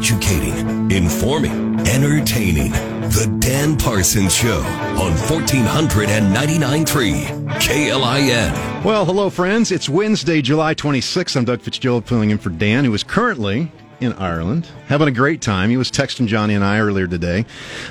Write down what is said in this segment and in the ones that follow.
educating, informing, entertaining. The Dan Parsons Show on 1499.3 KLIN. Well, hello, friends. It's Wednesday, July 26th. I'm Doug Fitzgerald filling in for Dan, who is currently in Ireland, having a great time. He was texting Johnny and I earlier today.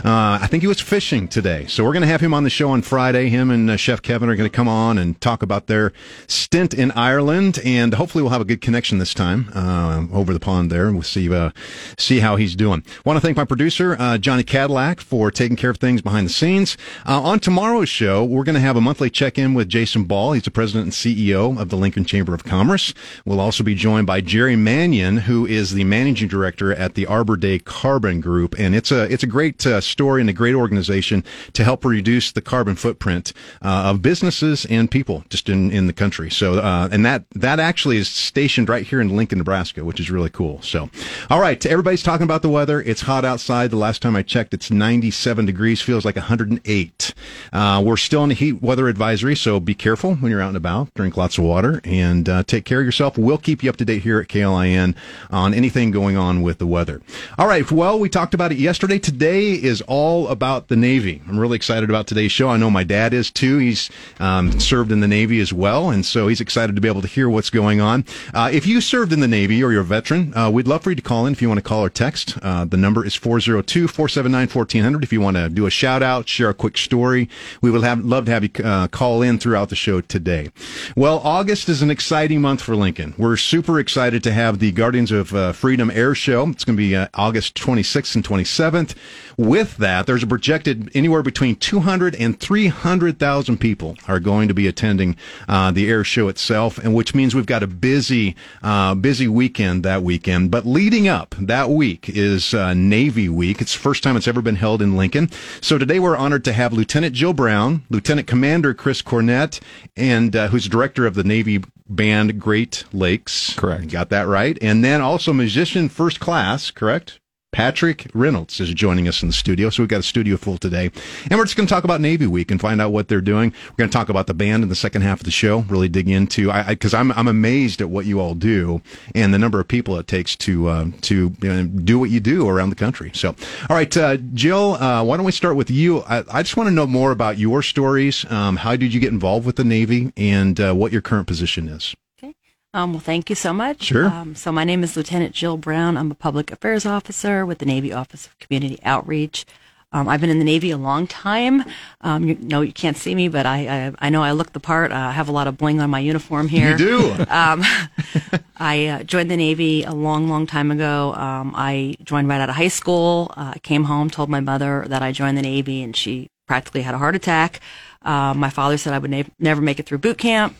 Uh, I think he was fishing today. So we're going to have him on the show on Friday. Him and uh, Chef Kevin are going to come on and talk about their stint in Ireland, and hopefully we'll have a good connection this time uh, over the pond there. We'll see uh, see how he's doing. Want to thank my producer uh, Johnny Cadillac for taking care of things behind the scenes. Uh, on tomorrow's show, we're going to have a monthly check in with Jason Ball. He's the president and CEO of the Lincoln Chamber of Commerce. We'll also be joined by Jerry Mannion, who is the managing director at the Arbor Day Carbon Group, and it's a it's a great uh, story and a great organization to help reduce the carbon footprint uh, of businesses and people just in, in the country. So, uh, and that that actually is stationed right here in Lincoln, Nebraska, which is really cool. So, all right, everybody's talking about the weather. It's hot outside. The last time I checked, it's 97 degrees. Feels like 108. Uh, we're still in a heat weather advisory, so be careful when you're out and about. Drink lots of water and uh, take care of yourself. We'll keep you up to date here at KLIN on anything going on with the weather. All right. Well, we talked about it yesterday. Today is all about the Navy. I'm really excited about today's show. I know my dad is too. He's um, served in the Navy as well, and so he's excited to be able to hear what's going on. Uh, if you served in the Navy or you're a veteran, uh, we'd love for you to call in if you want to call or text. Uh, the number is 402 479 1400. If you want to do a shout out, share a quick story, we would have love to have you uh, call in throughout the show today. Well, August is an exciting month for Lincoln. We're super excited to have the Guardians of uh, Freedom Air Show. It's going to be uh, August 26th and 27th. With that, there's a projected anywhere between 200 and 300,000 people are going to be attending uh, the air show itself, and which means we've got a busy, uh, busy weekend that weekend. But leading up that week is uh, Navy Week. It's the first time it's ever been held in Lincoln. So today we're honored to have Lieutenant Jill Brown, Lieutenant Commander Chris Cornette, and uh, who's director of the Navy band Great Lakes. Correct. Got that right. And then also musician first class, correct? Patrick Reynolds is joining us in the studio. So we've got a studio full today. And we're just going to talk about Navy Week and find out what they're doing. We're going to talk about the band in the second half of the show, really dig into, I, because I'm, I'm amazed at what you all do and the number of people it takes to, uh, to you know, do what you do around the country. So, all right, uh, Jill, uh, why don't we start with you? I, I just want to know more about your stories. Um, how did you get involved with the Navy and uh, what your current position is? Um, well, thank you so much. Sure. Um, so my name is Lieutenant Jill Brown. I'm a public affairs officer with the Navy Office of Community Outreach. Um, I've been in the Navy a long time. Um, you know, you can't see me, but I, I, I know I look the part. Uh, I have a lot of bling on my uniform here. You do. um, I uh, joined the Navy a long, long time ago. Um, I joined right out of high school. Uh, I came home, told my mother that I joined the Navy, and she practically had a heart attack. Uh, my father said I would na- never make it through boot camp.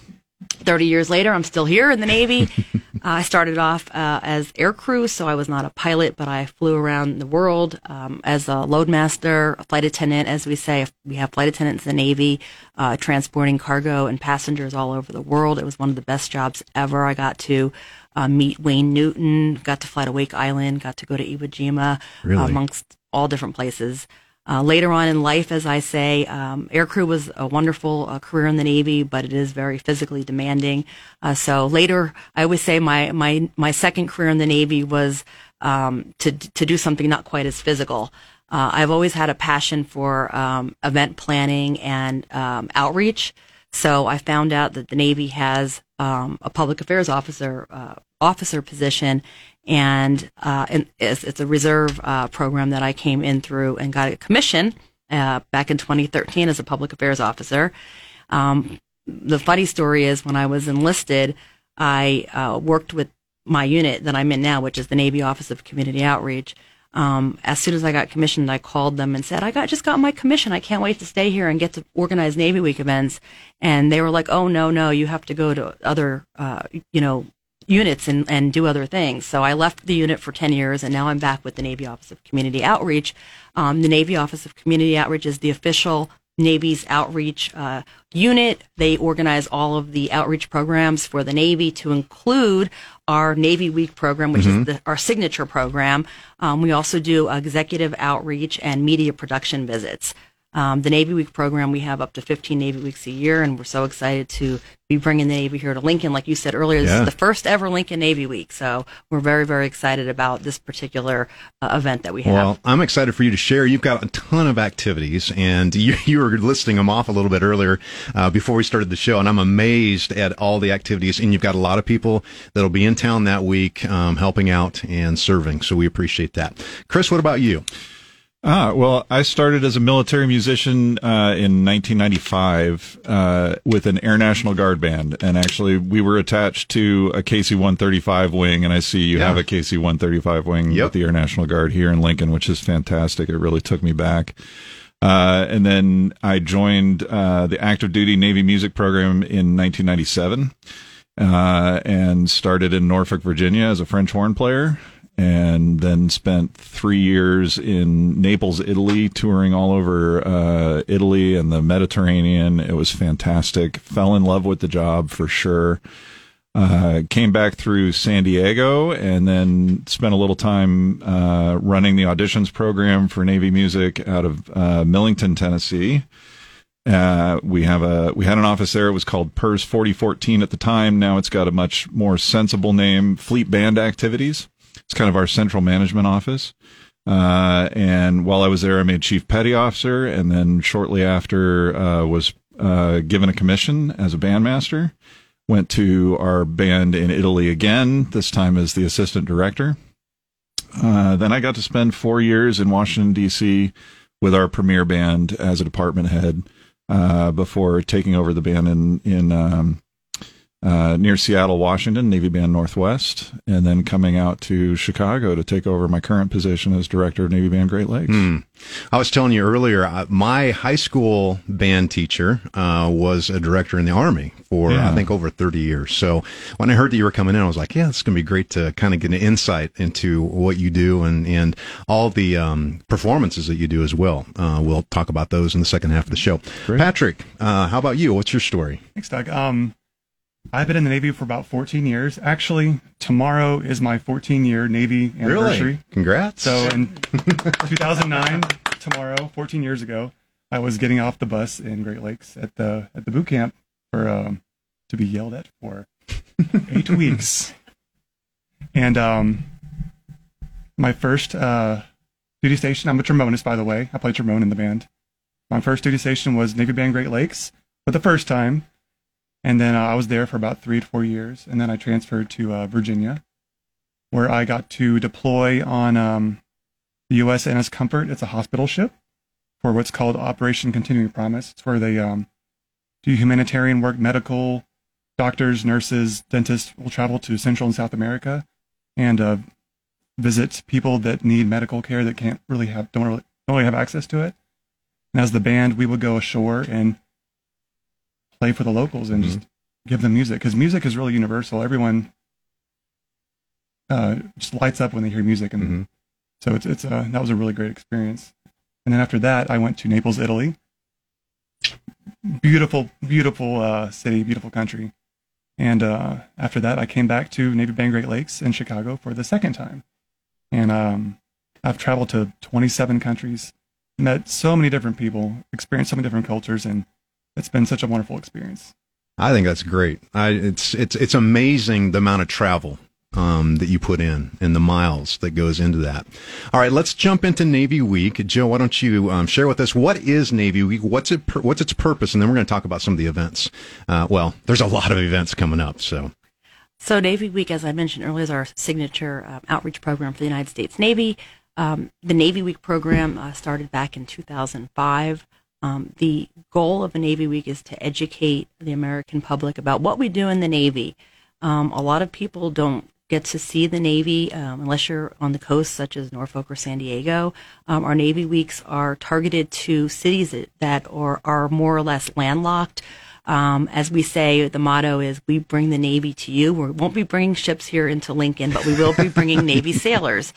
30 years later, I'm still here in the Navy. uh, I started off uh, as air crew, so I was not a pilot, but I flew around the world um, as a loadmaster, a flight attendant, as we say. We have flight attendants in the Navy, uh, transporting cargo and passengers all over the world. It was one of the best jobs ever. I got to uh, meet Wayne Newton, got to fly to Wake Island, got to go to Iwo Jima, Really? amongst all different places. Uh, later on in life, as I say, um, aircrew was a wonderful uh, career in the Navy, but it is very physically demanding. Uh, so later, I always say my my my second career in the Navy was um, to to do something not quite as physical. Uh, I've always had a passion for um, event planning and um, outreach. So I found out that the Navy has um, a public affairs officer uh, officer position, and, uh, and it's, it's, a reserve uh, program that I came in through and got a commission uh, back in 2013 as a public affairs officer. Um, the funny story is when I was enlisted, I uh, worked with my unit that I'm in now, which is the Navy Office of Community Outreach. Um, as soon as I got commissioned, I called them and said, I got just got my commission. I can't wait to stay here and get to organize Navy Week events. And they were like, Oh no, no, you have to go to other, uh, you know, units and, and do other things. So I left the unit for 10 years and now I'm back with the Navy Office of Community Outreach. Um, the Navy Office of Community Outreach is the official Navy's outreach uh, unit. They organize all of the outreach programs for the Navy to include our Navy Week program, which Mm-hmm. is the, our signature program. Um, we also do executive outreach and media production visits. Um, the Navy Week program, we have up to 15 Navy Weeks a year, and we're so excited to be bringing the Navy here to Lincoln. Like you said earlier, this Yeah. is the first ever Lincoln Navy Week, so we're very, very excited about this particular uh, event that we have. Well, I'm excited for you to share. You've got a ton of activities, and you, you were listing them off a little bit earlier uh, before we started the show, and I'm amazed at all the activities. And you've got a lot of people that'll be in town that week um, helping out and serving, so we appreciate that. Chris, what about you? Ah, well, I started as a military musician uh, in 1995 uh, with an Air National Guard band, and actually we were attached to a KC-135 wing, and I see you Yeah. have a KC-135 wing Yep. with the Air National Guard here in Lincoln, which is fantastic. It really took me back. Uh, and then I joined uh, the active duty Navy music program in 1997 uh, and started in Norfolk, Virginia as a French horn player. And then spent three years in Naples, Italy, touring all over uh, Italy and the Mediterranean. It was fantastic. Fell in love with the job for sure. Uh, came back through San Diego and then spent a little time uh, running the auditions program for Navy Music out of uh, Millington, Tennessee. Uh, we have a we had an office there. It was called PERS 4014 at the time. Now it's got a much more sensible name, Fleet Band Activities. It's kind of our central management office. Uh, and while I was there, I made chief petty officer, and then shortly after uh, was uh, given a commission as a bandmaster. Went to our band in Italy again. This time as the assistant director. Uh, then I got to spend four years in Washington D.C. with our premier band as a department head uh, before taking over the band in in um, uh, near Seattle, Washington, Navy Band Northwest, and then coming out to Chicago to take over my current position as director of Navy Band Great Lakes. I was telling you earlier, uh, my high school band teacher uh, was a director in the Army for, Yeah. I think, over 30 years. So when I heard that you were coming in, I was like, yeah, it's going to be great to kind of get an insight into what you do and, and all the um, performances that you do as well. Uh, we'll talk about those in the second half of the show. Patrick, uh, how about you? What's your story? Thanks, Doug. Um, I've been in the Navy for about 14 years. Actually, tomorrow is my 14 year Navy anniversary. Really? Congrats. So in 2009, tomorrow, 14 years ago, I was getting off the bus in Great Lakes at the at the boot camp for um, to be yelled at for eight weeks. And um, my first uh, duty station, I'm a trombonist, by the way. I play trombone in the band. My first duty station was Navy Band Great Lakes for the first time. And then uh, I was there for about three to four years. And then I transferred to uh, Virginia, where I got to deploy on um, the USNS Comfort. It's a hospital ship for what's called Operation Continuing Promise. It's where they um, do humanitarian work, medical, doctors, nurses, dentists will travel to Central and South America and uh, visit people that need medical care that can't really have don't really, don't really have access to it. And as the band, we would go ashore and play for the locals and just give them music because music is really universal. Everyone uh, just lights up when they hear music, and Mhm. so it's it's uh, that was a really great experience. And then after that, I went to Naples, Italy. Beautiful, beautiful uh, city, beautiful country. And uh, after that, I came back to Navy Band Great Lakes in Chicago for the second time. And um, I've traveled to 27 countries, met so many different people, experienced so many different cultures, and it's been such a wonderful experience. I think that's great. I, it's it's it's amazing the amount of travel um, that you put in and the miles that goes into that. All right, let's jump into Navy Week. Joe, why don't you um, share with us what is Navy Week? What's it? pur- What's its purpose? And then we're going to talk about some of the events. Uh, well, there's a lot of events coming up, so So Navy Week, as I mentioned earlier, is our signature uh, outreach program for the United States Navy. Um, the Navy Week program uh, started back in 2005. Um, the goal of the Navy Week is to educate the American public about what we do in the Navy. Um, a lot of people don't get to see the Navy um, unless you're on the coast, such as Norfolk or San Diego. Um, our Navy Weeks are targeted to cities that, that are, are more or less landlocked. Um, as we say, the motto is "We bring the Navy to you." We won't be bringing ships here into Lincoln, but we will be bringing Navy sailors.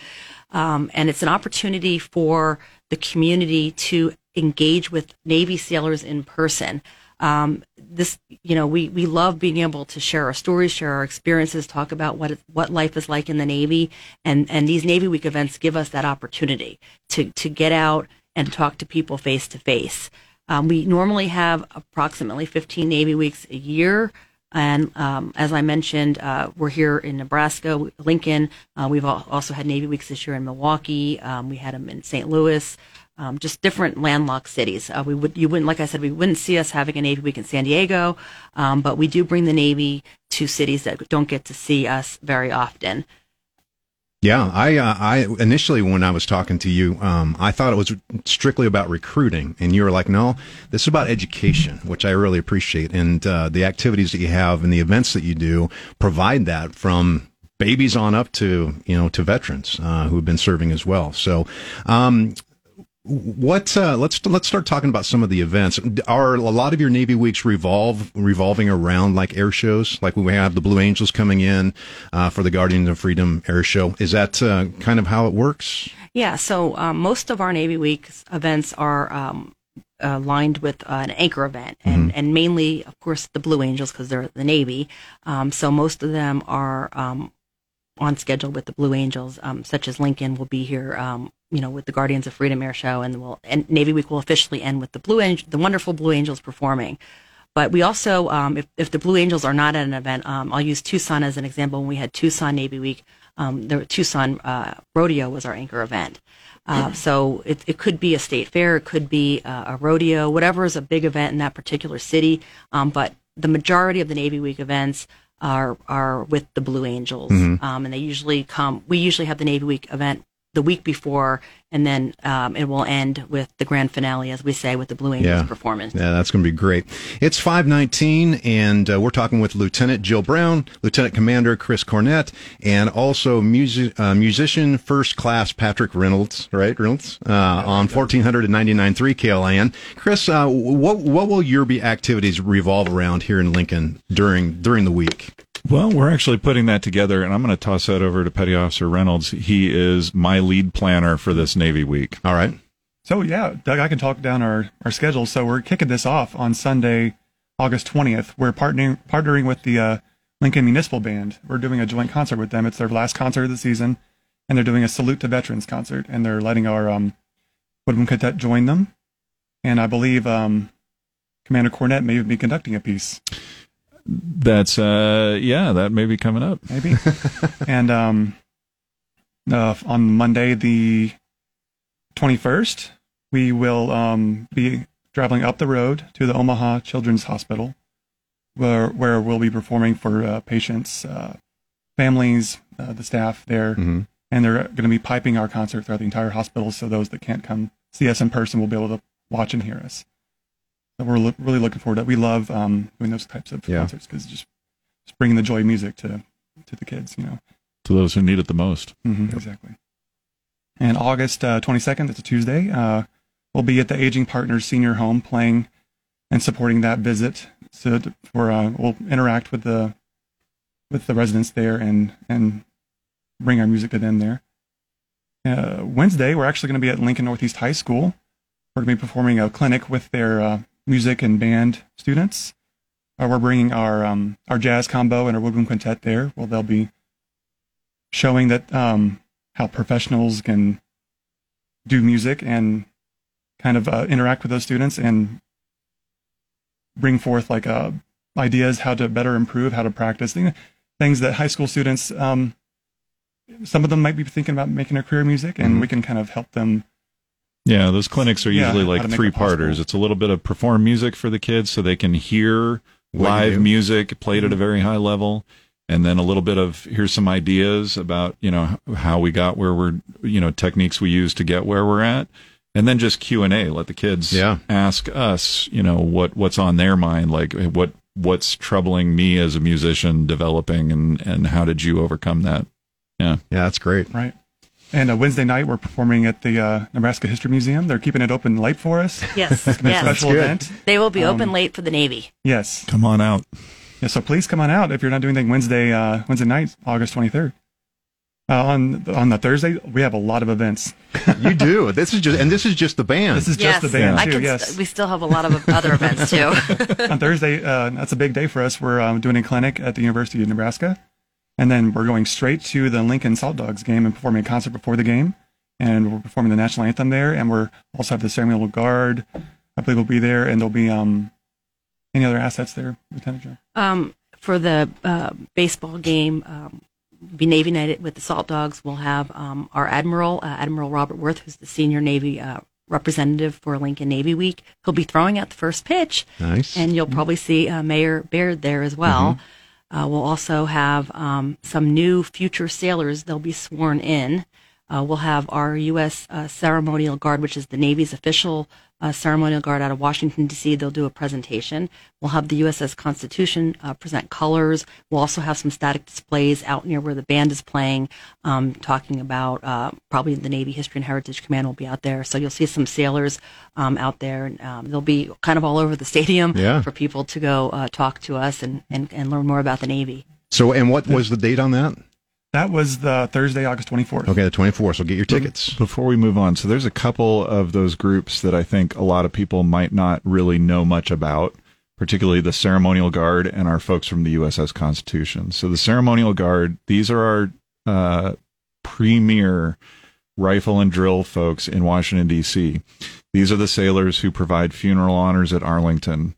Um, and it's an opportunity for the community to engage with Navy sailors in person. Um, this, you know, we, we love being able to share our stories, share our experiences, talk about what what life is like in the Navy, and and these Navy Week events give us that opportunity to to get out and talk to people face to face. Um, we normally have approximately 15 Navy weeks a year. And um, as I mentioned, uh, we're here in Nebraska, Lincoln. Uh, we've also had Navy weeks this year in Milwaukee. Um, we had them in St. Louis. Um, just different landlocked cities. Uh, we would, you wouldn't, like I said, we wouldn't see us having a Navy week in San Diego, um, but we do bring the Navy to cities that don't get to see us very often. Yeah, I, uh, I initially when I was talking to you, um, I thought it was strictly about recruiting, and you were like, "No, this is about education," which I really appreciate, and uh, the activities that you have and the events that you do provide that from babies on up to you know to veterans uh, who have been serving as well. So, um, what uh, let's let's start talking about some of the events. Are a lot of your Navy weeks revolve revolving around like air shows? Like we have the Blue Angels coming in uh, for the Guardians of Freedom air show. Is that uh, kind of how it works? Yeah. So um, most of our Navy weeks events are. Um, aligned with uh, an anchor event, and, mm-hmm. and mainly, of course, the Blue Angels because they're the Navy. Um, so most of them are um, on schedule with the Blue Angels, um, such as Lincoln will be here, um, you know, with the Guardians of Freedom Air Show, and will and Navy Week will officially end with the Blue Angel, the wonderful Blue Angels performing. But we also, um, if, if the Blue Angels are not at an event, um, I'll use Tucson as an example. When we had Tucson Navy Week, um, the Tucson uh, Rodeo was our anchor event. Uh, so it, it could be a state fair, it could be uh, a rodeo, whatever is a big event in that particular city. Um, but the majority of the Navy Week events are are with the Blue Angels, mm-hmm. um, and they usually come. We usually have the Navy Week event the week before, and then um, it will end with the grand finale, as we say, with the Blue Angels yeah. performance. Yeah, that's going to be great. It's 519, and uh, we're talking with Lieutenant Jill Brown, Lieutenant Commander Chris Cornette, and also music, uh, musician first class Patrick Reynolds, right? Reynolds, uh, on 1499.3 KLIN. Chris, uh, what, what will your be activities revolve around here in Lincoln during, during the week? Well, we're actually putting that together, and I'm going to toss that over to Petty Officer Reynolds. He is my lead planner for this Navy Week. All right. So, yeah, Doug, I can talk down our, our schedule. So, we're kicking this off on Sunday, August 20th. We're partnering, partnering with the uh, Lincoln Municipal Band. We're doing a joint concert with them. It's their last concert of the season, and they're doing a Salute to Veterans concert, and they're letting our um, Woodwind Cadet join them. And I believe um, Commander Cornette may be conducting a piece. That's uh yeah, that may be coming up. Maybe. and um uh, on Monday the 21st, we will um be traveling up the road to the Omaha Children's Hospital where where we'll be performing for uh, patients, uh, families, uh, the staff there. Mm-hmm. And they're going to be piping our concert throughout the entire hospital so those that can't come see us in person will be able to watch and hear us that we're lo- really looking forward to. That. We love um, doing those types of yeah. concerts because just, just bringing the joy of music to to the kids, you know, to those who need it the most. Mm-hmm, yep. Exactly. And August uh, 22nd, it's a Tuesday. Uh, we'll be at the Aging Partners Senior Home playing and supporting that visit. So for uh, we'll interact with the with the residents there and and bring our music to them there. Uh, Wednesday, we're actually going to be at Lincoln Northeast High School. We're going to be performing a clinic with their uh, music and band students. Uh, we're bringing our um, our jazz combo and our woodwind quintet there. Well, they'll be showing that um, how professionals can do music and kind of uh, interact with those students and bring forth like uh, ideas how to better improve, how to practice things that high school students. Um, some of them might be thinking about making a career in music, and mm-hmm. we can kind of help them yeah, those clinics are usually yeah, like three parters. It's a little bit of perform music for the kids so they can hear what live music played mm-hmm. at a mm-hmm. very high level and then a little bit of here's some ideas about, you know, how we got where we're, you know, techniques we use to get where we're at. And then just Q&A, let the kids yeah. ask us, you know, what what's on their mind, like what what's troubling me as a musician developing and and how did you overcome that? Yeah. Yeah, that's great. Right. And uh, Wednesday night, we're performing at the uh, Nebraska History Museum. They're keeping it open late for us. Yes. It's yes. a special event. They will be open um, late for the Navy. Yes. Come on out. Yeah, so please come on out if you're not doing anything Wednesday, uh, Wednesday night, August 23rd. Uh, on on the Thursday, we have a lot of events. you do. This is just, and this is just the band. This is yes. just the band yeah. too. yes, we still have a lot of other events too. on Thursday, uh, that's a big day for us. We're um, doing a clinic at the University of Nebraska, and then we're going straight to the Lincoln Saltdogs game and performing a concert before the game and we're performing the national anthem there, and we're also have the ceremonial guard. I believe will be there, and there'll be um any other assets there, Lieutenant Joe. Um, for the uh, baseball game, um, be Navy United with the Saltdogs. We'll have um, our Admiral, uh, Admiral Robert Wirth, who's the senior Navy uh, representative for Lincoln Navy Week. He'll be throwing out the first pitch. Nice. And you'll probably see uh, Mayor Baird there as well. Uh, we'll also have um, some new future sailors. They'll be sworn in. Uh, we'll have our U.S. Uh, Ceremonial Guard, which is the Navy's official uh, ceremonial guard out of Washington, D.C. They'll do a presentation. We'll have the USS Constitution uh, present colors. We'll also have some static displays out near where the band is playing, um, talking about uh, probably the Navy History and Heritage Command will be out there. So you'll see some sailors um, out there. And, um, they'll be kind of all over the stadium Yeah. for people to go uh, talk to us and, and, and learn more about the Navy. So, and what was the date on that? That was the Thursday, August 24th. Okay, the 24th. So get your tickets. Before we move on, so there's a couple of those groups that I think a lot of people might not really know much about, particularly the Ceremonial Guard and our folks from the USS Constitution. So the Ceremonial Guard, these are our uh, premier rifle and drill folks in Washington, D.C. These are the sailors who provide funeral honors at Arlington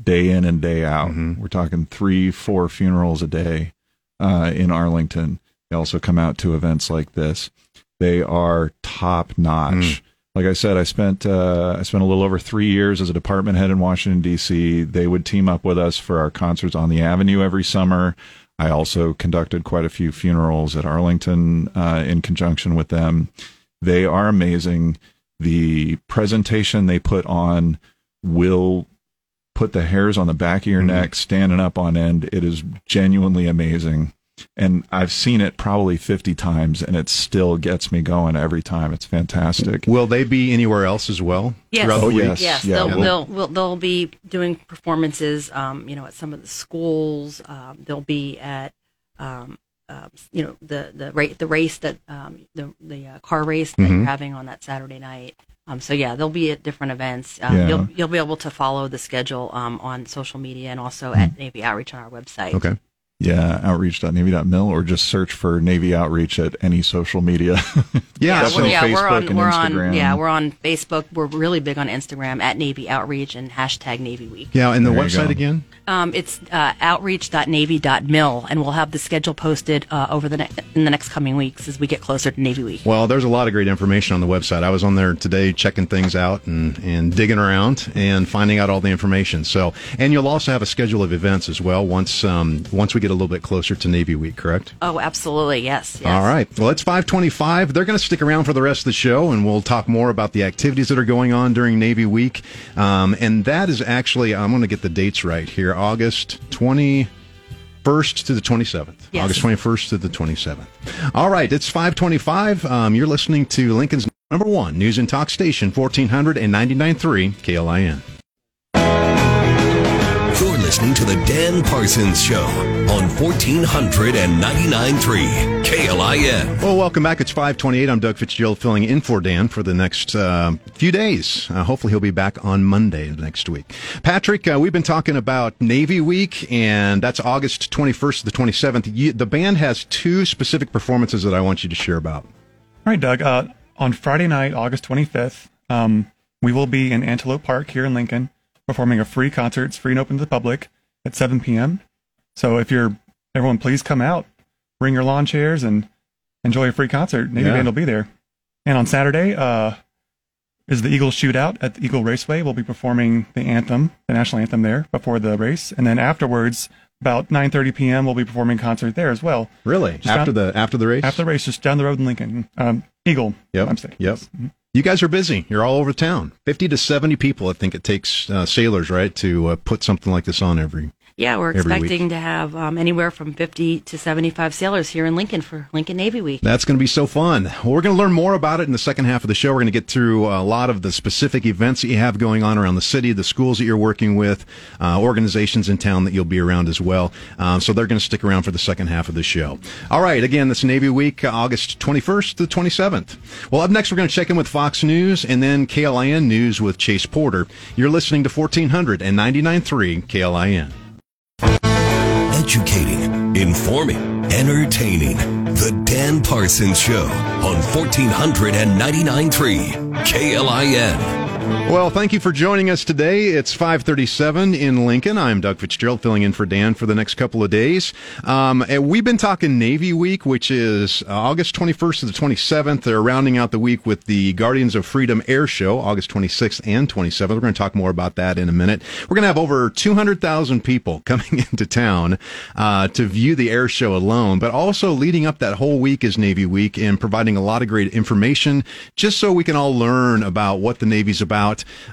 day in and day out. We're talking three, four funerals a day uh, in Arlington. They also come out to events like this. They are top notch. Like I said, I spent uh, I spent a little over three years as a department head in Washington D.C. They would team up with us for our concerts on the Avenue every summer. I also conducted quite a few funerals at Arlington uh, in conjunction with them. They are amazing. The presentation they put on will put the hairs on the back of your neck standing up on end. It is genuinely amazing. And I've seen it probably 50 times and it still gets me going every time. It's fantastic. Will they be anywhere else as well? Yes. Oh, yes. Yes, Yeah, they'll, we'll- they'll, they'll be doing performances, um, you know, at some of the schools. Um, they'll be at, um, uh, you know, the the ra- the race that um, the the uh, car race that Mm-hmm. you're having on that Saturday night. Um, so yeah, they'll be at different events. Um, Yeah. You'll you'll be able to follow the schedule um, on social media and also at Navy Outreach on our website. Okay. Yeah, outreach.navy.mil or just search for Navy Outreach at any social media. Yeah, Yeah, so we're, we're on and we're Instagram. on yeah we're on Facebook. We're really big on Instagram at Navy Outreach and hashtag Navy Week. Yeah, and the There website again? Um, it's uh, outreach.navy.mil, and we'll have the schedule posted uh, over the ne- in the next coming weeks as we get closer to Navy Week. Well, there's a lot of great information on the website. I was on there today checking things out and, and digging around and finding out all the information. So, and you'll also have a schedule of events as well once um, once we get a little bit closer to Navy Week, correct? Oh, absolutely, yes. yes. All right. Well, it's 525. They're going to stick around for the rest of the show, and we'll talk more about the activities that are going on during Navy Week. Um, and that is actually, I'm going to get the dates right here August 21st to the 27th. Yes. August 21st to the 27th. All right. It's 525. Um, you're listening to Lincoln's number one news and talk station, 1499.3 KLIN. You're listening to the Dan Parsons Show on 1499.3 KLIN. Well, welcome back. It's 528. I'm Doug Fitzgerald filling in for Dan for the next uh, few days. Uh, hopefully, he'll be back on Monday next week. Patrick, uh, we've been talking about Navy Week, and that's August 21st to the 27th. You, the band has two specific performances that I want you to share about. All right, Doug. Uh, on Friday night, August 25th, um, we will be in Antelope Park here in Lincoln performing a free concert. It's free and open to the public at 7 p.m. So if you're everyone, please come out, bring your lawn chairs, and enjoy a free concert. Navy Yeah. Band will be there. And on Saturday uh, is the Eagle Shootout at the Eagle Raceway. We'll be performing the anthem, the national anthem there before the race, and then afterwards, about 9:30 p.m., we'll be performing concert there as well. Really? Just after down- the after the race? After the race, just down the road in Lincoln, um, Eagle. Yep. I'm saying. Yep. You guys are busy. You're all over town. 50 to 70 people, I think it takes uh, sailors, right, to uh, put something like this on every. Yeah, we're week. expecting to have um, anywhere from 50 to 75 sailors here in Lincoln for Lincoln Navy Week. That's going to be so fun. Well, we're going to learn more about it in the second half of the show. We're going to get through a lot of the specific events that you have going on around the city, the schools that you're working with, uh, organizations in town that you'll be around as well. Um, so they're going to stick around for the second half of the show. All right. Again, this Navy Week, uh, August 21st to 27th. Well, up next, we're going to check in with Fox News and then KLIN News with Chase Porter. You're listening to 1499.3 KLIN. Educating, informing, entertaining. The Dan Parsons Show on 1499.3 KLIN. Well, thank you for joining us today. It's 537 in Lincoln. I'm Doug Fitzgerald filling in for Dan for the next couple of days. Um, and we've been talking Navy Week, which is uh, August 21st to the 27th. They're rounding out the week with the Guardians of Freedom Air Show, August 26th and 27th. We're going to talk more about that in a minute. We're going to have over 200,000 people coming into town uh, to view the air show alone, but also leading up that whole week is Navy Week and providing a lot of great information just so we can all learn about what the Navy's about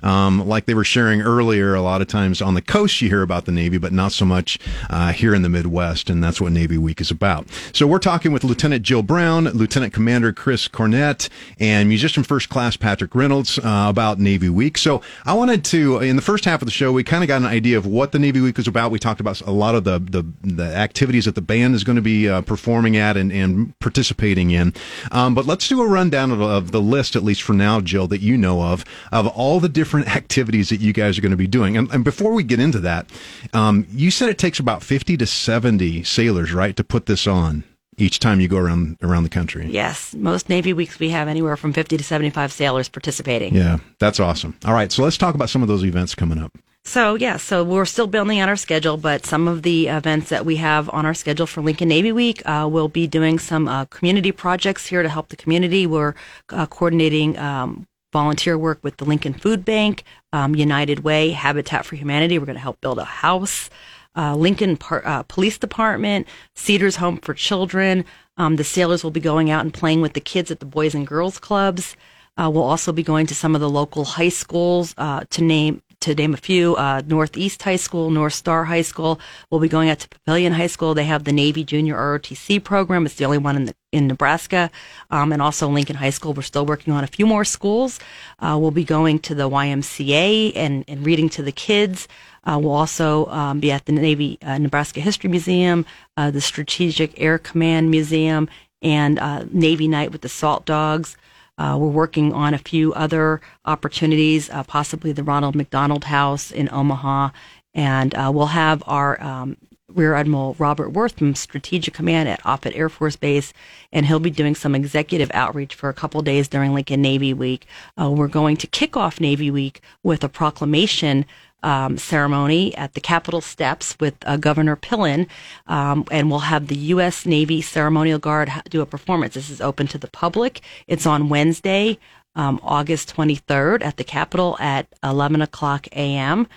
Um, like they were sharing earlier, a lot of times on the coast you hear about the Navy, but not so much uh, here in the Midwest, and that's what Navy Week is about. So we're talking with Lieutenant Jill Brown, Lieutenant Commander Chris Cornette, and musician first class Patrick Reynolds uh, about Navy Week. So I wanted to, in the first half of the show, we kind of got an idea of what the Navy Week is about. We talked about a lot of the the, the activities that the band is going to be uh, performing at and, and participating in. Um, but let's do a rundown of, of the list, at least for now, Jill, that you know of, of all the different activities that you guys are going to be doing. And, and before we get into that, um, you said it takes about 50 to 70 sailors, right, to put this on each time you go around around the country. Yes, most Navy weeks we have anywhere from 50 to 75 sailors participating. Yeah, that's awesome. All right, so let's talk about some of those events coming up. So, yeah, so we're still building out our schedule, but some of the events that we have on our schedule for Lincoln Navy Week, uh, we'll be doing some uh, community projects here to help the community. We're uh, coordinating um, volunteer work with the Lincoln Food Bank, um, United Way, Habitat for Humanity. We're going to help build a house. Uh, Lincoln Par- uh, Police Department, Cedars Home for Children. Um, the sailors will be going out and playing with the kids at the Boys and Girls Clubs. Uh, we'll also be going to some of the local high schools uh, to name to name a few, uh, Northeast High School, North Star High School. We'll be going out to Papillion High School. They have the Navy Junior ROTC program. It's the only one in the in Nebraska, um, and also Lincoln High School. We're still working on a few more schools. Uh, we'll be going to the YMCA and, and reading to the kids. Uh, we'll also um, be at the Navy uh, Nebraska History Museum, uh, the Strategic Air Command Museum, and uh, Navy Night with the Saltdogs. Uh, we're working on a few other opportunities, possibly the Ronald McDonald House in Omaha. And uh, we'll have our um, Rear Admiral Robert Wirth from Strategic Command at Offutt Air Force Base, and he'll be doing some executive outreach for a couple days during Lincoln Navy Week. Uh, we're going to kick off Navy Week with a proclamation um, ceremony at the Capitol steps with uh, Governor Pillen, um, and we'll have the U.S. Navy Ceremonial Guard do a performance. This is open to the public. It's on Wednesday, um, August 23rd at the Capitol at 11 o'clock a.m.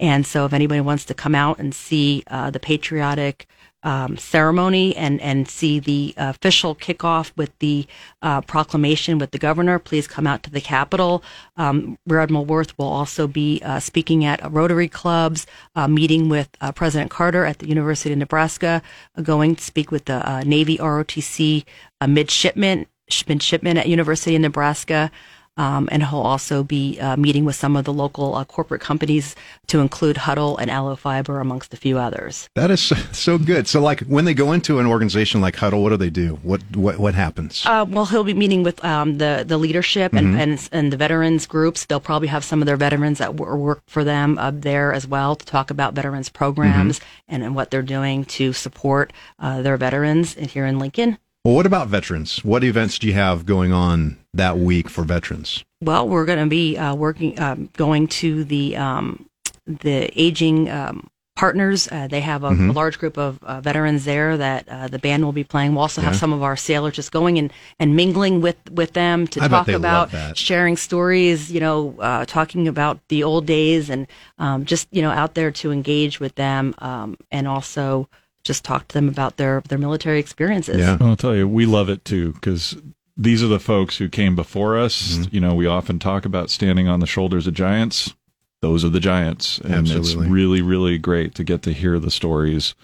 And so, if anybody wants to come out and see uh, the patriotic um, ceremony and, and see the official kickoff with the uh, proclamation with the governor, please come out to the Capitol. Um, Rear Admiral Wirth will also be uh, speaking at a Rotary clubs, uh, meeting with uh, President Carter at the University of Nebraska, uh, going to speak with the uh, Navy ROTC midshipmen, midshipmen at University of Nebraska. Um, and he'll also be uh, meeting with some of the local uh, corporate companies to include Hudl and Allo Fiber, amongst a few others. That is so, so, good. So, like when they go into an organization like Hudl, what do they do? What what, what happens? Uh, well, he'll be meeting with um, the the leadership and, mm-hmm. and, and the veterans groups. They'll probably have some of their veterans that work for them uh, there as well to talk about veterans programs mm-hmm. and, and what they're doing to support uh, their veterans here in Lincoln. Well, what about veterans? What events do you have going on that week for veterans? Well, we're going to be uh, working, um, going to the um, the aging um, partners. Uh, they have a, mm-hmm. a, large group of uh, veterans there that uh, the band will be playing. We'll also have yeah. some of our sailors just going and, and mingling with, with them to I talk about sharing stories, you know, uh, talking about the old days and um, just, you know, out there to engage with them um, and also just talk to them about their their military experiences. Yeah, I'll tell you, we love it too because these are the folks who came before us. Mm-hmm. You know, we often talk about standing on the shoulders of giants. Those are the giants, and Absolutely. it's really, really great to get to hear the stories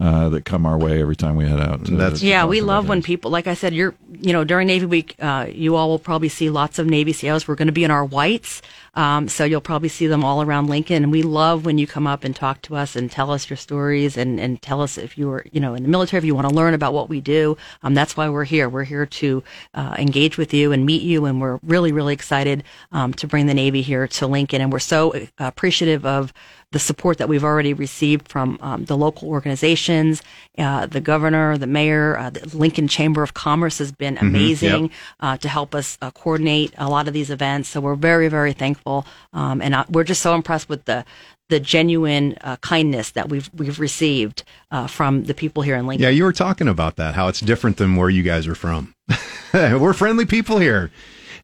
uh, that come our way every time we head out. To, to yeah, we love when people, like I said, you're, you know, during Navy Week, uh, you all will probably see lots of Navy SEALs. We're going to be in our whites. Um, so you'll probably see them all around Lincoln. And we love when you come up and talk to us and tell us your stories and, and tell us if you were, you know, in the military, if you want to learn about what we do. Um, that's why we're here. We're here to uh, engage with you and meet you. And we're really, really excited um, to bring the Navy here to Lincoln. And we're so uh, appreciative of the support that we've already received from um, the local organizations, uh, the governor, the mayor, uh, the Lincoln Chamber of Commerce has been amazing yep. uh, to help us uh, coordinate a lot of these events. So we're very, very thankful, um, and uh, we're just so impressed with the the genuine uh, kindness that we've we've received uh, from the people here in Lincoln. Yeah, you were talking about that, how it's different than where you guys are from. we're friendly people here.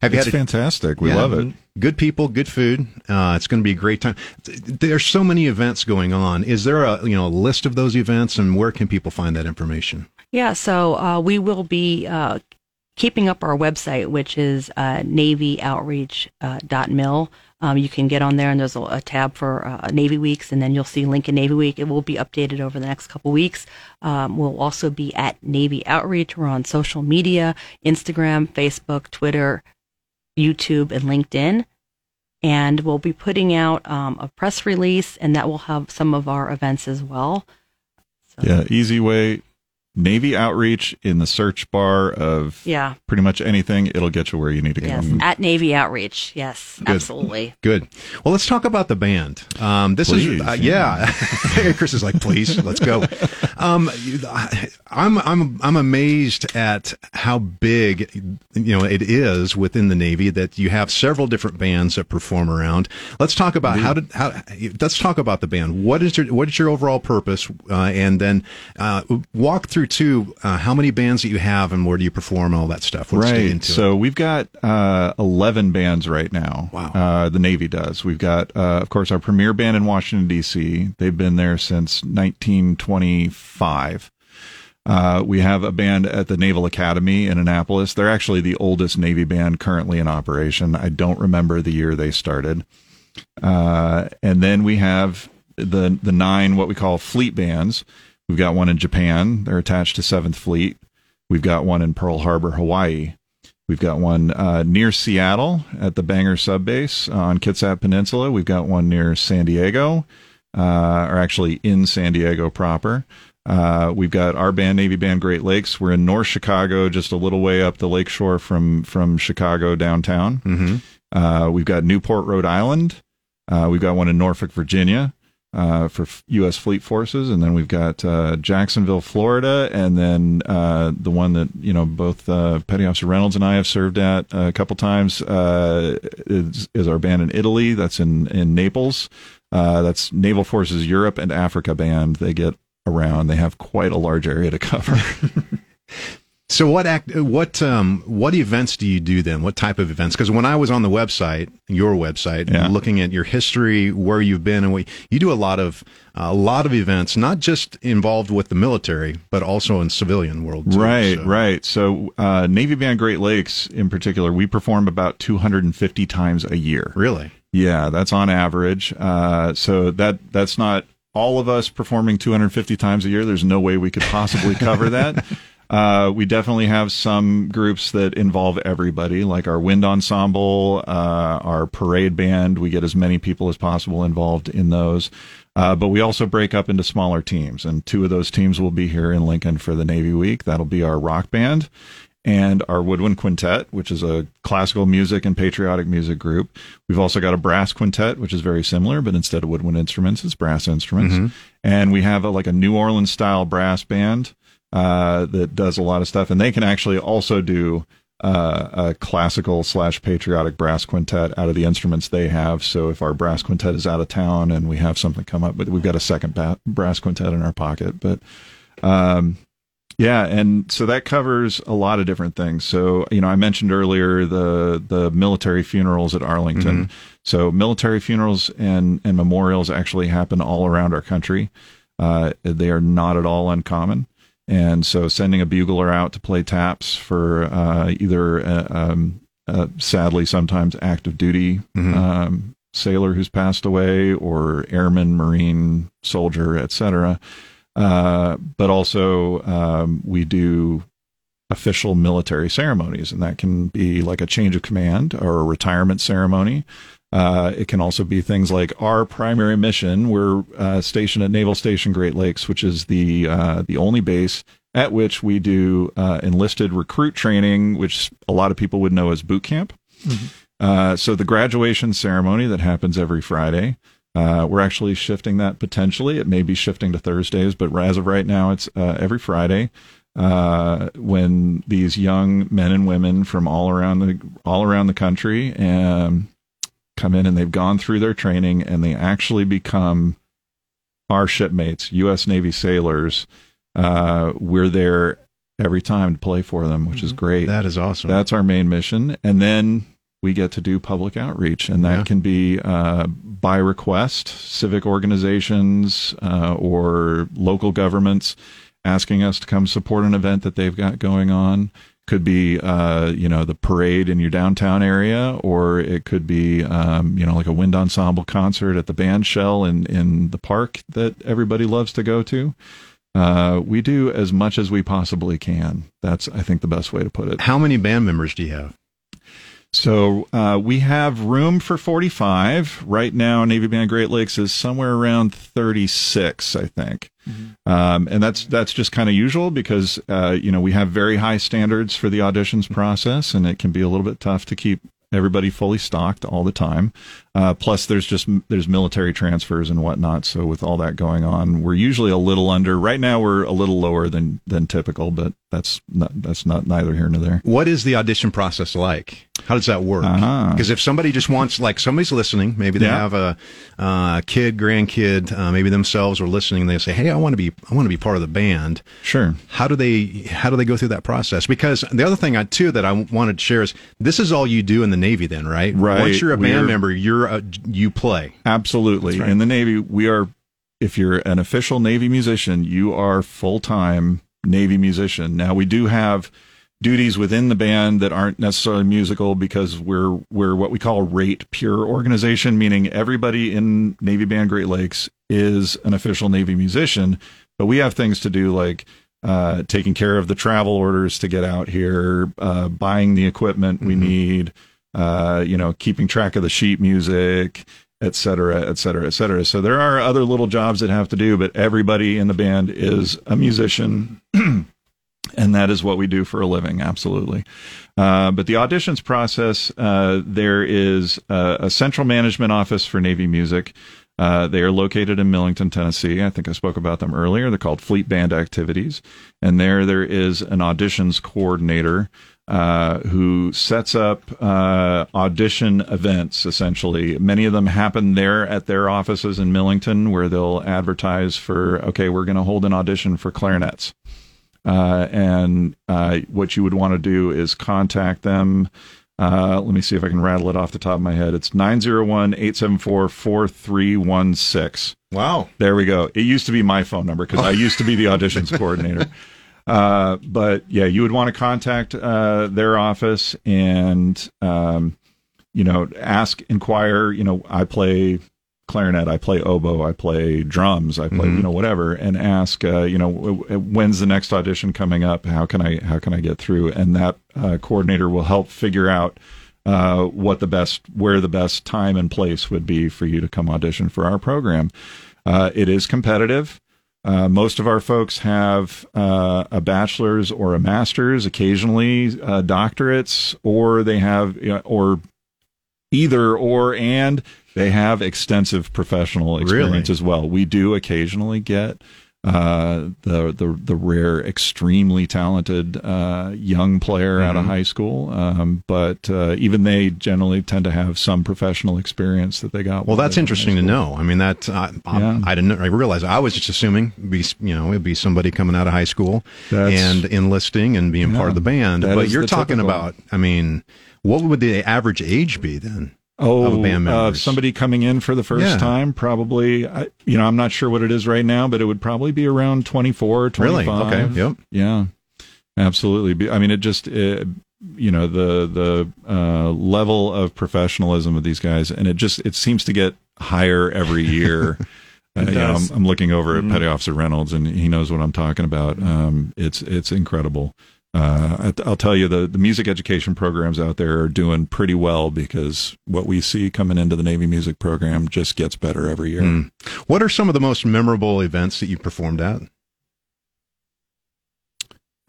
Have you It's had a, fantastic. We Yeah, love it. Good people, good food. Uh, it's going to be a great time. There's so many events going on. Is there a you know a list of those events, and where can people find that information? Yeah, so uh, we will be uh, keeping up our website, which is uh, navyoutreach.mil. Um, you can get on there, and there's a, a tab for uh, Navy Weeks, and then you'll see Lincoln Navy Week. It will be updated over the next couple weeks. Um, we'll also be at Navy Outreach. We're on social media Instagram, Facebook, Twitter, YouTube, and LinkedIn. And we'll be putting out um, a press release, and that will have some of our events as well. So, Yeah, easy way. Navy outreach in the search bar of yeah. pretty much anything. It'll get you where you need to go. Yes, go. at Navy Outreach. Yes, Good. absolutely. Good. Well, let's talk about the band. Um, this Please, is uh, yeah. Chris is like, please, let's go. Um, I- I'm I'm I'm amazed at how big you know it is within the Navy that you have several different bands that perform around. Let's talk about how did how. Let's talk about the band. What is your what is your overall purpose, uh, and then uh, walk through too uh, how many bands that you have and where do you perform all that stuff. Let's right. into it. So we've got uh, 11 bands right now. Wow. Uh, the Navy does. We've got, uh, of course, our premier band in Washington, D.C. They've been there since 1925. Uh, we have a band at the Naval Academy in Annapolis. They're actually the oldest Navy band currently in operation. I don't remember the year they started. Uh, and then we have the the nine what we call fleet bands. We've got one in Japan. They're attached to Seventh Fleet. We've got one in Pearl Harbor, Hawaii. We've got one uh, near Seattle at the Bangor Sub Base on Kitsap Peninsula. We've got one near San Diego, uh, or actually in San Diego proper. Uh, we've got our band, Navy Band Great Lakes. We're in North Chicago, just a little way up the lakeshore from from Chicago downtown. hmm Uh, we've got Newport, Rhode Island. Uh, we've got one in Norfolk, Virginia, uh, for U.S. Fleet Forces, and then we've got uh, Jacksonville, Florida, and then uh, the one that you know both uh, Petty Officer Reynolds and I have served at a couple times uh, is, is our band in Italy. That's in in Naples. Uh, that's Naval Forces Europe and Africa band. They get around. They have quite a large area to cover. So what act what um what events do you do then? What type of events? Because when I was on the website, your website, Yeah. looking at your history, where you've been, and what you do a lot of a lot of events, not just involved with the military, but also in civilian world. too. Right, So- right. So, uh, Navy Band Great Lakes in particular, we perform about 250 times a year. Really? Yeah, that's on average. Uh, so that that's not all of us performing 250 times a year. There's no way we could possibly cover that. Uh, we definitely have some groups that involve everybody, like our wind ensemble, uh, our parade band. We get as many people as possible involved in those. Uh, but we also break up into smaller teams, and two of those teams will be here in Lincoln for the Navy Week. That'll be our rock band and our woodwind quintet, which is a classical music and patriotic music group. We've also got a brass quintet, which is very similar, but instead of woodwind instruments, it's brass instruments. And we have a, like a New Orleans style brass band uh, that does a lot of stuff, and they can actually also do uh, a classical slash patriotic brass quintet out of the instruments they have. So if our brass quintet is out of town and we have something come up, but we've got a second ba- brass quintet in our pocket, but. Um, yeah, and so that covers a lot of different things. So, you know, I mentioned earlier the the military funerals at Arlington. So, military funerals and and memorials actually happen all around our country. Uh, they are not at all uncommon. And so, sending a bugler out to play taps for uh, either, uh, um, uh, sadly, sometimes active duty um, sailor who's passed away, or airman, marine, soldier, etc. Uh, but also, um, we do official military ceremonies, and that can be like a change of command or a retirement ceremony. Uh, it can also be things like our primary mission. We're uh, stationed at Naval Station Great Lakes, which is the uh, the only base at which we do uh, enlisted recruit training, which a lot of people would know as boot camp. Uh, so the graduation ceremony that happens every Friday. Uh, we're actually shifting that potentially. It may be shifting to Thursdays, but as of right now, it's uh, every Friday uh, when these young men and women from all around the all around the country um, come in and they've gone through their training and they actually become our shipmates, U.S. Navy sailors. Uh, we're there every time to play for them, which is great. That is awesome. That's our main mission. And then we get to do public outreach, and that Yeah. can be uh, by request, civic organizations uh, or local governments asking us to come support an event that they've got going on. Could be, uh, you know, the parade in your downtown area, or it could be, um, you know, like a wind ensemble concert at the band shell in, in the park that everybody loves to go to. Uh, we do as much as we possibly can. That's, I think, the best way to put it. How many band members do you have? So uh, we have room for 45. Right now, Navy Band Great Lakes is somewhere around 36, I think. Um, and that's that's just kind of usual because uh, you know we have very high standards for the auditions process, and it can be a little bit tough to keep everybody fully stocked all the time. Uh, plus, there's just there's military transfers and whatnot. So with all that going on, we're usually a little under. Right now, we're a little lower than than typical, but that's not that's not neither here nor there. What is the audition process like? How does that work? Uh-huh. Because if somebody just wants, like, somebody's listening, maybe they Yeah. have a uh, kid, grandkid, uh, maybe themselves are listening, and they say, "Hey, I want to be, I want to be part of the band." Sure. How do they, how do they go through that process? Because the other thing I too that I wanted to share is this is all you do in the Navy, then, right? Right. Once you're a band We're- member, you're a, you play. Absolutely. right. In the Navy, we are, if you're an official Navy musician, you are full time Navy musician. Now, we do have duties within the band that aren't necessarily musical because we're we're what we call a rate pure organization meaning everybody in Navy Band Great Lakes is an official Navy musician but we have things to do like uh, taking care of the travel orders to get out here uh, buying the equipment we need uh, you know keeping track of the sheet music et cetera, et cetera, et cetera. So there are other little jobs that have to do, but everybody in the band is a musician. and that is what we do for a living, absolutely. Uh, but the auditions process, uh, there is a, a central management office for Navy Music. Uh, they are located in Millington, Tennessee. I think I spoke about them earlier. They're called Fleet Band Activities, and there there is an auditions coordinator uh, who sets up uh, audition events. Essentially, many of them happen there at their offices in Millington, where they'll advertise for okay, we're going to hold an audition for clarinets. Uh, and uh, what you would want to do is contact them. Uh, let me see if I can rattle it off the top of my head. It's 901 874 4316. Wow. There we go. It used to be my phone number because I used to be the auditions coordinator. Uh, but yeah, you would want to contact uh, their office and, um, you know, ask, inquire. You know, I play clarinet, I play oboe, I play drums, I play, you know, whatever, and ask, uh, you know, when's the next audition coming up? How can I how can I get through? And that uh, coordinator will help figure out uh, what the best where the best time and place would be for you to come audition for our program. Uh, it is competitive. Uh, most of our folks have uh, a bachelor's or a master's, occasionally uh, doctorates, or they have, you know, or either or, and they have extensive professional experience Really? as well. We do occasionally get uh, the the the rare, extremely talented uh, young player out of Mm-hmm. high school, um, but uh, even they generally tend to have some professional experience that they got. Well, that's they were in interesting to know. I mean, that I, I, Yeah. I didn't. I realized I was just assuming be you know it'd be somebody coming out of high school That's- and enlisting and being part of the band. But you're talking typical. about. I mean, what would the average age be then? Oh, of band uh, somebody coming in for the first Yeah. time, probably. I, you know, I'm not sure what it is right now, but it would probably be around 24, 25. Really? Okay. Yep. Yeah, absolutely. I mean, it just, uh you know, the the uh, level of professionalism of these guys, and it just it seems to get higher every year. Uh, you know, I'm. I'm looking over at Petty Officer Reynolds, and he knows what I'm talking about. Um, it's it's incredible. Uh, I- I'll tell you the, the music education programs out there are doing pretty well because what we see coming into the Navy music program just gets better every year. Mm. What are some of the most memorable events that you performed at?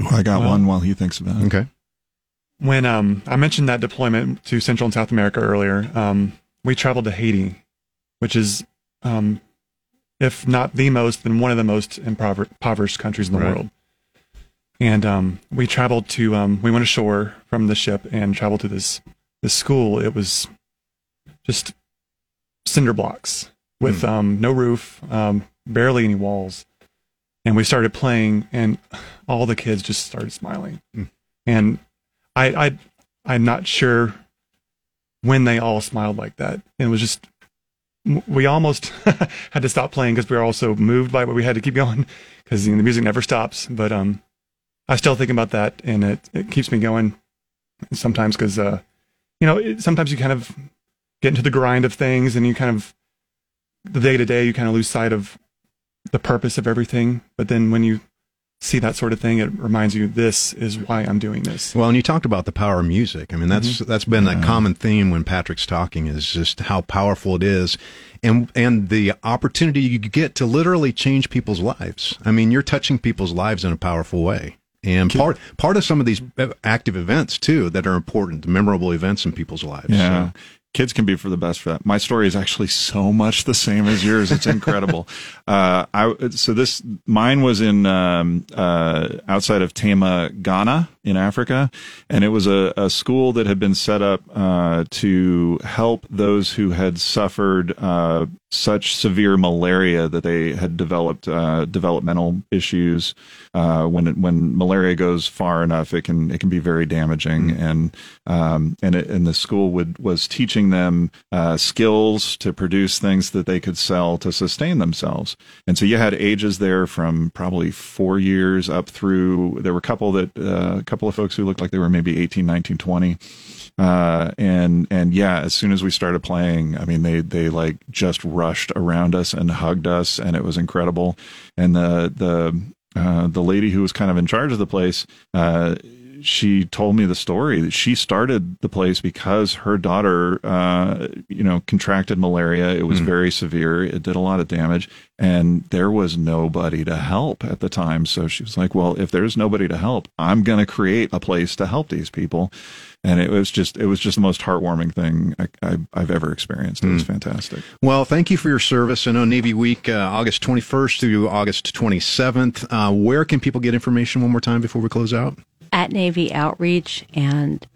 Ooh, I got Well- one while he thinks about it. Okay. When um, I mentioned that deployment to Central and South America earlier, um, we traveled to Haiti, which is, um, if not the most, then one of the most impover- impoverished countries in the Right. world. And um, we traveled to, um, we went ashore from the ship and traveled to this this school. It was just cinder blocks with um, no roof, um, barely any walls. And we started playing, and all the kids just started smiling. Hmm. And I, I, I'm not sure when they all smiled like that. And it was just, we almost had to stop playing because we were all so moved by what we had to keep going because you know, the music never stops. But um, I still think about that, and it, it keeps me going sometimes because, uh, you know, it, sometimes you kind of get into the grind of things and you kind of, the day to day, you kind of lose sight of the purpose of everything. But then when you see that sort of thing, it reminds you, this is why I'm doing this. Well, and you talked about the power of music. I mean, that's Mm-hmm. that's been a common theme when Patrick's talking is just how powerful it is, and and the opportunity you get to literally change people's lives. I mean, you're touching people's lives in a powerful way. And part part of some of these active events too that are important, memorable events in people's lives. Yeah. So- Kids can be for the best for that. My story is actually so much the same as yours. It's incredible. uh, I, so this, mine was in, um, uh, outside of Tema, Ghana in Africa. And it was a, a school that had been set up, uh, to help those who had suffered, uh, such severe malaria that they had developed, uh, developmental issues. Uh, when it, when malaria goes far enough, it can, it can be very damaging. And, um, and it, and the school would, was teaching them, uh, skills to produce things that they could sell to sustain themselves. And so you had ages there from probably four years up through, there were a couple that, uh, a couple of folks who looked like they were maybe 18, 19, 20. Uh, and, and yeah, as soon as we started playing, I mean, they, they like just rushed around us and hugged us and it was incredible. And the, the, uh, the lady who was kind of in charge of the place, uh, she told me the story that she started the place because her daughter, uh, you know, contracted malaria. It was very severe. It did a lot of damage, and there was nobody to help at the time. So she was like, "Well, if there's nobody to help, I'm going to create a place to help these people." And it was just, it was just the most heartwarming thing I, I, I've ever experienced. It was fantastic. Well, thank you for your service. I know Navy Week, uh, August 21st through August 27th. Uh, where can people get information one more time before we close out? At Navy Outreach and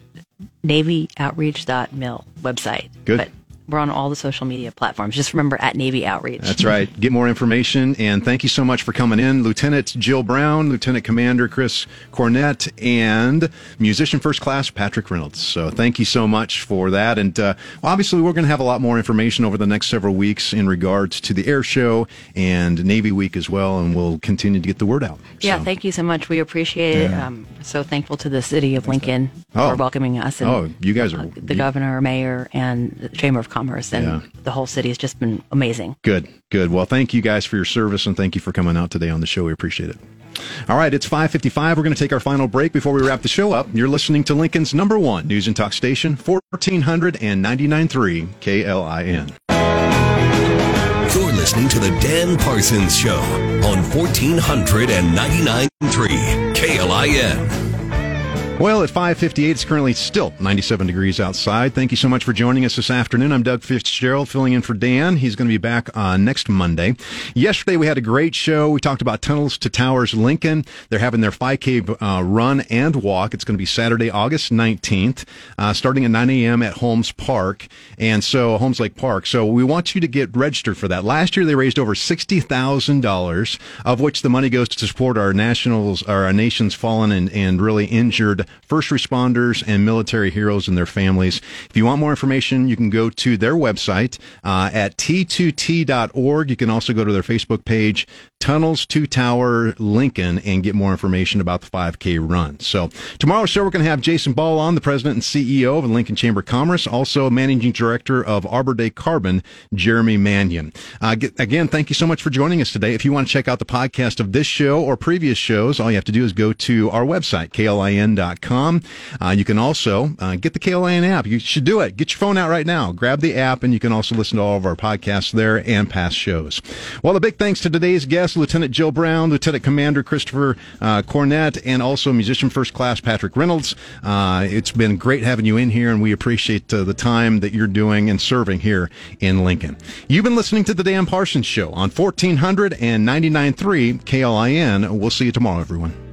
Navy navyoutreach.mil website. Good. But we're on all the social media platforms. Just remember at Navy Outreach. That's right. Get more information. And thank you so much for coming in. Lieutenant Jill Brown, Lieutenant Commander Chris Cornette, and musician first class Patrick Reynolds. So thank you so much for that. And uh, obviously, we're going to have a lot more information over the next several weeks in regards to the air show and Navy Week as well. And we'll continue to get the word out. Yeah, So- thank you so much. We appreciate it. Yeah. Um, so thankful to the city of Lincoln Oh. for welcoming us. And, Oh, you guys are- uh, the governor, mayor, and the Chamber of Commerce, and Yeah. the whole city has just been amazing. Good, good. Well, thank you guys for your service and thank you for coming out today on the show. We appreciate it. All right, it's 5:55. We're going to take our final break before we wrap the show up. You're listening to Lincoln's number 1 news and talk station, 1499.3 KLIN. You're listening to the Dan Parsons Show on 1499.3 KLIN. Well, at 5:58, it's currently still 97 degrees outside. Thank you so much for joining us this afternoon. I'm Doug Fitzgerald, filling in for Dan. He's going to be back uh, next Monday. Yesterday, we had a great show. We talked about Tunnels to Towers Lincoln. They're having their 5K uh, run and walk. It's going to be Saturday, August 19th, uh, starting at 9 a.m. at Holmes Park, and so Holmes Lake Park. So we want you to get registered for that. Last year, they raised over sixty thousand dollars, of which the money goes to support our nationals, our nation's fallen and, and really injured first responders and military heroes and their families. If you want more information, you can go to their website uh, at t2t.org. You can also go to their Facebook page, Tunnels to Tower Lincoln and get more information about the 5K run. So tomorrow's show, we're going to have Jason Ball on, the president and CEO of the Lincoln Chamber of Commerce, also managing director of Arbor Day Carbon, Jeremy Mannion. Uh, again, thank you so much for joining us today. If you want to check out the podcast of this show or previous shows, all you have to do is go to our website, klin.com. Uh, you can also uh, get the KLIN app. You should do it. Get your phone out right now. Grab the app, and you can also listen to all of our podcasts there and past shows. Well, a big thanks to today's Lieutenant Joe Brown, Lieutenant Commander Christopher uh, Cornette, and also musician first class Patrick Reynolds. Uh, it's been great having you in here, and we appreciate uh, the time that you're doing and serving here in Lincoln. You've been listening to the Dan Parsons Show on 1499.3 KLIN. We'll see you tomorrow, everyone.